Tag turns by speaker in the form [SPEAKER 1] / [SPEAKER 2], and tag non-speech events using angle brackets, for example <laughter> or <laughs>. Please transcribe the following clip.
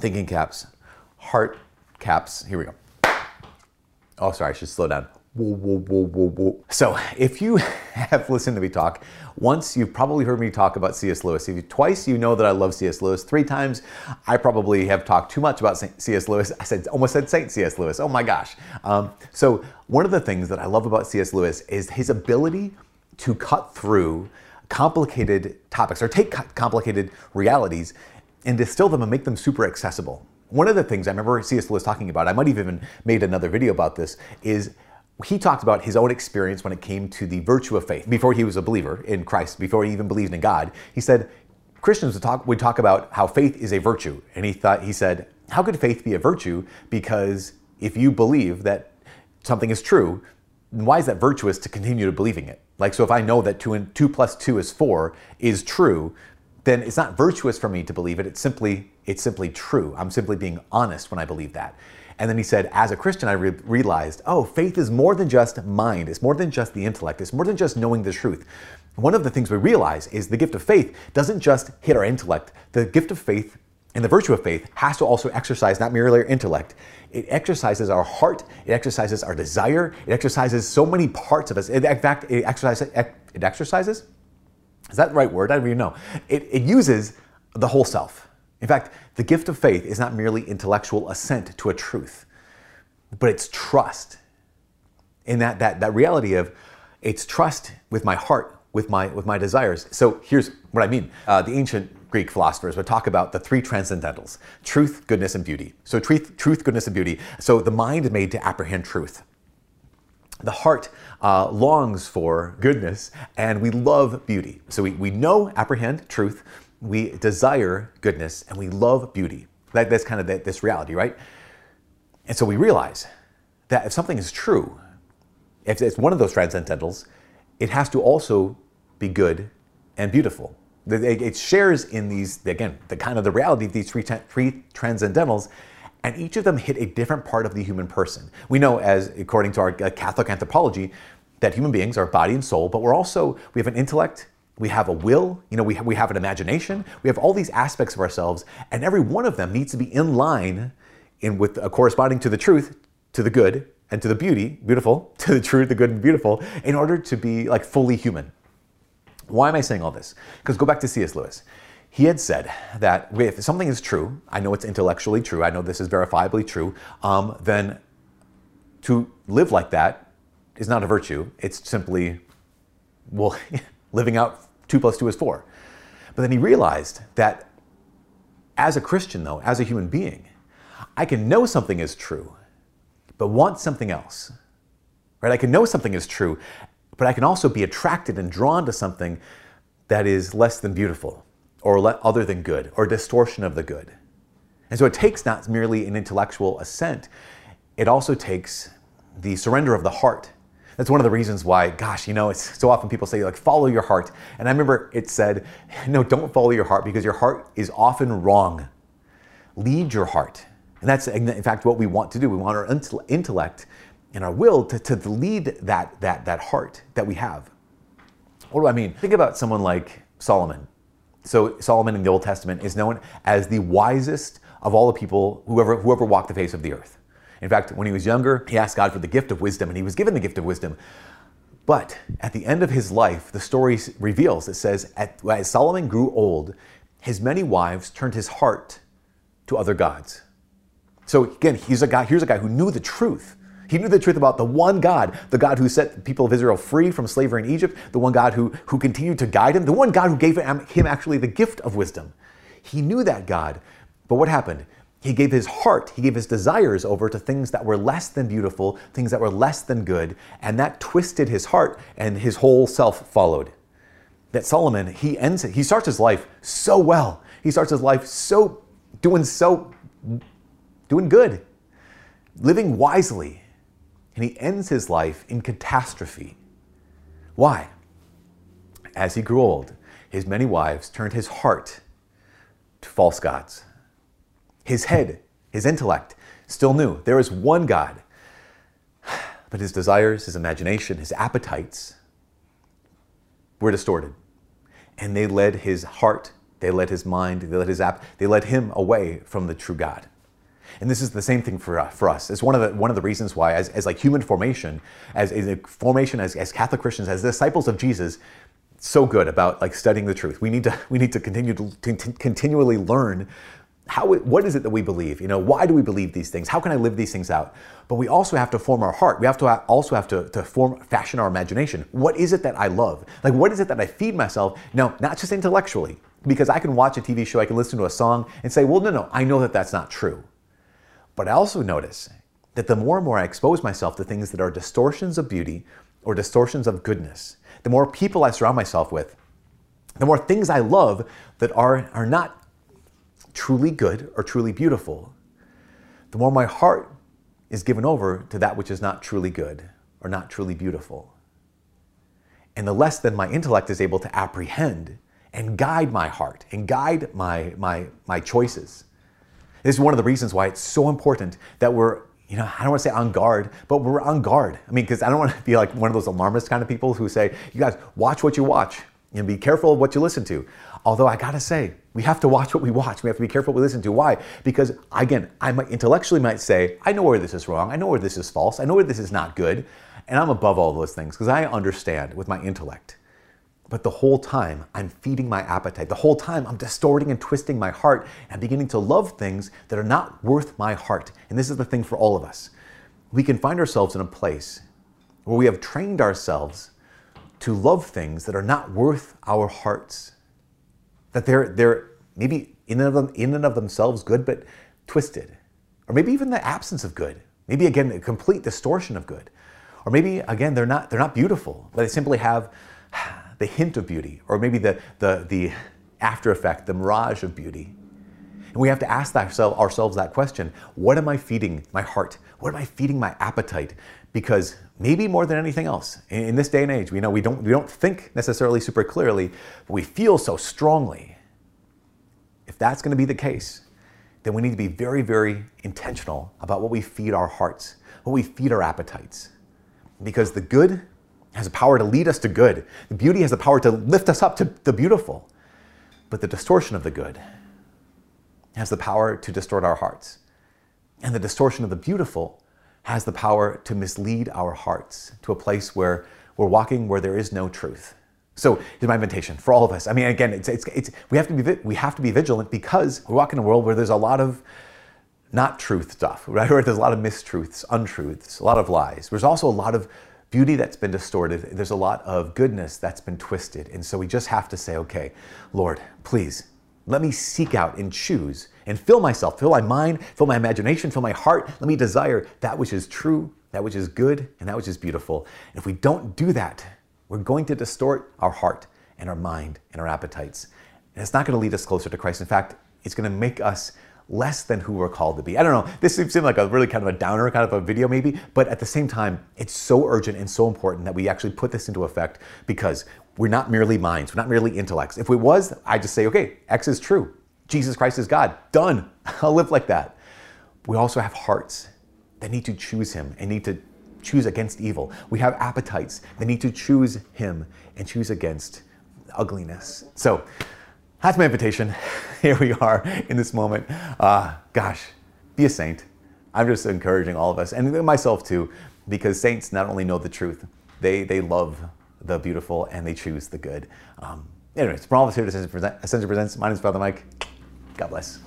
[SPEAKER 1] thinking caps, heart caps. Here we go. Oh, sorry, I should slow down. Whoa, whoa, whoa. So, if you <laughs> have listened to me talk, once you've probably heard me talk about C.S. Lewis. If you, twice you know that I love C.S. Lewis. Three times I probably have talked too much about C.S. Lewis. I said almost said Saint C.S. Lewis. Oh my gosh. Um, so one of the things that I love about C.S. Lewis is his ability to cut through complicated topics or take complicated realities and distill them and make them super accessible. One of the things I remember C.S. Lewis talking about, I might have even made another video about this, is he talked about his own experience when it came to the virtue of faith before he was a believer in Christ, before he even believed in God. He said Christians would talk, would talk about how faith is a virtue, and he thought he said, how could faith be a virtue? Because if you believe that something is true, why is that virtuous to continue to believing it? Like, so if I know that two and two plus two is four is true, then it's not virtuous for me to believe it. It's simply it's simply true. I'm simply being honest when I believe that. And then he said, as a Christian, I re- realized, oh, faith is more than just mind. It's more than just the intellect. It's more than just knowing the truth. One of the things we realize is the gift of faith doesn't just hit our intellect. The gift of faith and the virtue of faith has to also exercise not merely our intellect. It exercises our heart. It exercises our desire. It exercises so many parts of us. In fact, it exercises. It exercises. Is that the right word? I don't even know. It, it uses the whole self. In fact, the gift of faith is not merely intellectual assent to a truth, but it's trust in that, that, that reality of it's trust with my heart, with my, with my desires. So here's what I mean. Uh, the ancient Greek philosophers would talk about the three transcendentals truth, goodness, and beauty. So, truth, truth goodness, and beauty. So, the mind is made to apprehend truth. The heart uh, longs for goodness, and we love beauty. So, we, we know, apprehend truth, we desire goodness and we love beauty. That, that's kind of the, this reality, right? And so we realize that if something is true, if it's one of those transcendentals, it has to also be good and beautiful. It shares in these, again, the kind of the reality of these three, three transcendentals, and each of them hit a different part of the human person. We know, as according to our uh, Catholic anthropology, that human beings are body and soul, but we're also, we have an intellect, we have a will, you know, we, we have an imagination, we have all these aspects of ourselves, and every one of them needs to be in line in with uh, corresponding to the truth, to the good, and to the beauty, beautiful, <laughs> to the truth, the good, and beautiful, in order to be like fully human. Why am I saying all this? Because go back to C.S. Lewis. He had said that if something is true, I know it's intellectually true, I know this is verifiably true, um, then to live like that is not a virtue. It's simply, well, <laughs> living out 2 plus 2 is 4. But then he realized that as a Christian, though, as a human being, I can know something is true, but want something else. Right? I can know something is true, but I can also be attracted and drawn to something that is less than beautiful or other than good or distortion of the good. And so it takes not merely an intellectual assent, it also takes the surrender of the heart that's one of the reasons why, gosh, you know, it's so often people say, like, follow your heart. And I remember it said, <laughs> no, don't follow your heart because your heart is often wrong. Lead your heart. And that's, in fact, what we want to do. We want our intellect and our will to, to lead that, that, that heart that we have. What do I mean? Think about someone like Solomon. So, Solomon in the Old Testament is known as the wisest of all the people, whoever, whoever walked the face of the earth. In fact, when he was younger, he asked God for the gift of wisdom, and he was given the gift of wisdom. But at the end of his life, the story reveals it says, as Solomon grew old, his many wives turned his heart to other gods. So again, he's a guy, here's a guy who knew the truth. He knew the truth about the one God, the God who set the people of Israel free from slavery in Egypt, the one God who, who continued to guide him, the one God who gave him, actually the gift of wisdom. He knew that God. But what happened? He gave his heart, he gave his desires over to things that were less than beautiful, things that were less than good, and that twisted his heart, and his whole self followed. That Solomon, he ends he starts his life so well. He starts his life so doing so doing good, living wisely, and he ends his life in catastrophe. Why? As he grew old, his many wives turned his heart to false gods. His head, his intellect, still knew there is one God. But his desires, his imagination, his appetites were distorted. And they led his heart They led his mind, they led his app, they led him away from the true God. And this is the same thing for, uh, for us. It's one of the one of the reasons why, as, as like human formation, as, as a formation as, as Catholic Christians, as disciples of Jesus, so good about like studying the truth. We need to <laughs> we need to continue to, to continually learn how what is it that we believe? You know, why do we believe these things? How can I live these things out? But we also have to form our heart. We have to also have to, to form fashion our imagination. What is it that I love? Like what is it that I feed myself? No, not just intellectually, because I can watch a TV show, I can listen to a song and say, well, no, no, I know that that's not true. But I also notice that the more and more I expose myself to things that are distortions of beauty or distortions of goodness, the more people I surround myself with, the more things I love that are, are not truly good or truly beautiful, the more my heart is given over to that which is not truly good or not truly beautiful. And the less then my intellect is able to apprehend and guide my heart and guide my, my, my choices. This is one of the reasons why it's so important that we're, you know, I don't want to say on guard, but we're on guard. I mean, because I don't want to be like one of those alarmist kind of people who say, you guys, watch what you watch and be careful of what you listen to. Although I gotta say, we have to watch what we watch. We have to be careful what we listen to. Why? Because again, I might intellectually might say, I know where this is wrong. I know where this is false. I know where this is not good. And I'm above all those things because I understand with my intellect. But the whole time I'm feeding my appetite. The whole time I'm distorting and twisting my heart and beginning to love things that are not worth my heart. And this is the thing for all of us. We can find ourselves in a place where we have trained ourselves to love things that are not worth our hearts. That they're, they're maybe in and, of them, in and of themselves good, but twisted. Or maybe even the absence of good. Maybe again, a complete distortion of good. Or maybe again, they're not, they're not beautiful, but they simply have the hint of beauty, or maybe the, the, the after effect, the mirage of beauty. And we have to ask ourselves that question What am I feeding my heart? What am I feeding my appetite? Because maybe more than anything else, in this day and age, we know we don't, we don't think necessarily super clearly, but we feel so strongly. If that's going to be the case, then we need to be very, very intentional about what we feed our hearts, what we feed our appetites. Because the good has the power to lead us to good, the beauty has the power to lift us up to the beautiful. But the distortion of the good has the power to distort our hearts. And the distortion of the beautiful has the power to mislead our hearts to a place where we're walking where there is no truth. So here's my invitation for all of us. I mean, again, it's, it's, it's, we, have to be, we have to be vigilant because we walk in a world where there's a lot of not truth stuff, <laughs> right? Where there's a lot of mistruths, untruths, a lot of lies. There's also a lot of beauty that's been distorted. There's a lot of goodness that's been twisted. And so we just have to say, okay, Lord, please let me seek out and choose and fill myself, fill my mind, fill my imagination, fill my heart. Let me desire that which is true, that which is good, and that which is beautiful. And if we don't do that, we're going to distort our heart and our mind and our appetites. And it's not going to lead us closer to Christ. In fact, it's going to make us less than who we're called to be. I don't know, this seems like a really kind of a downer kind of a video maybe, but at the same time, it's so urgent and so important that we actually put this into effect because we're not merely minds, we're not merely intellects. If it was, I just say, okay, X is true. Jesus Christ is God. Done. <laughs> I'll live like that. We also have hearts that need to choose Him and need to choose against evil. We have appetites that need to choose Him and choose against ugliness. So, that's my invitation. <laughs> Here we are in this moment. Uh, gosh, be a saint. I'm just encouraging all of us, and myself too, because saints not only know the truth, they, they love the beautiful and they choose the good. Um, anyways, from all of us here to Ascension Presents, my name is Father Mike. God bless.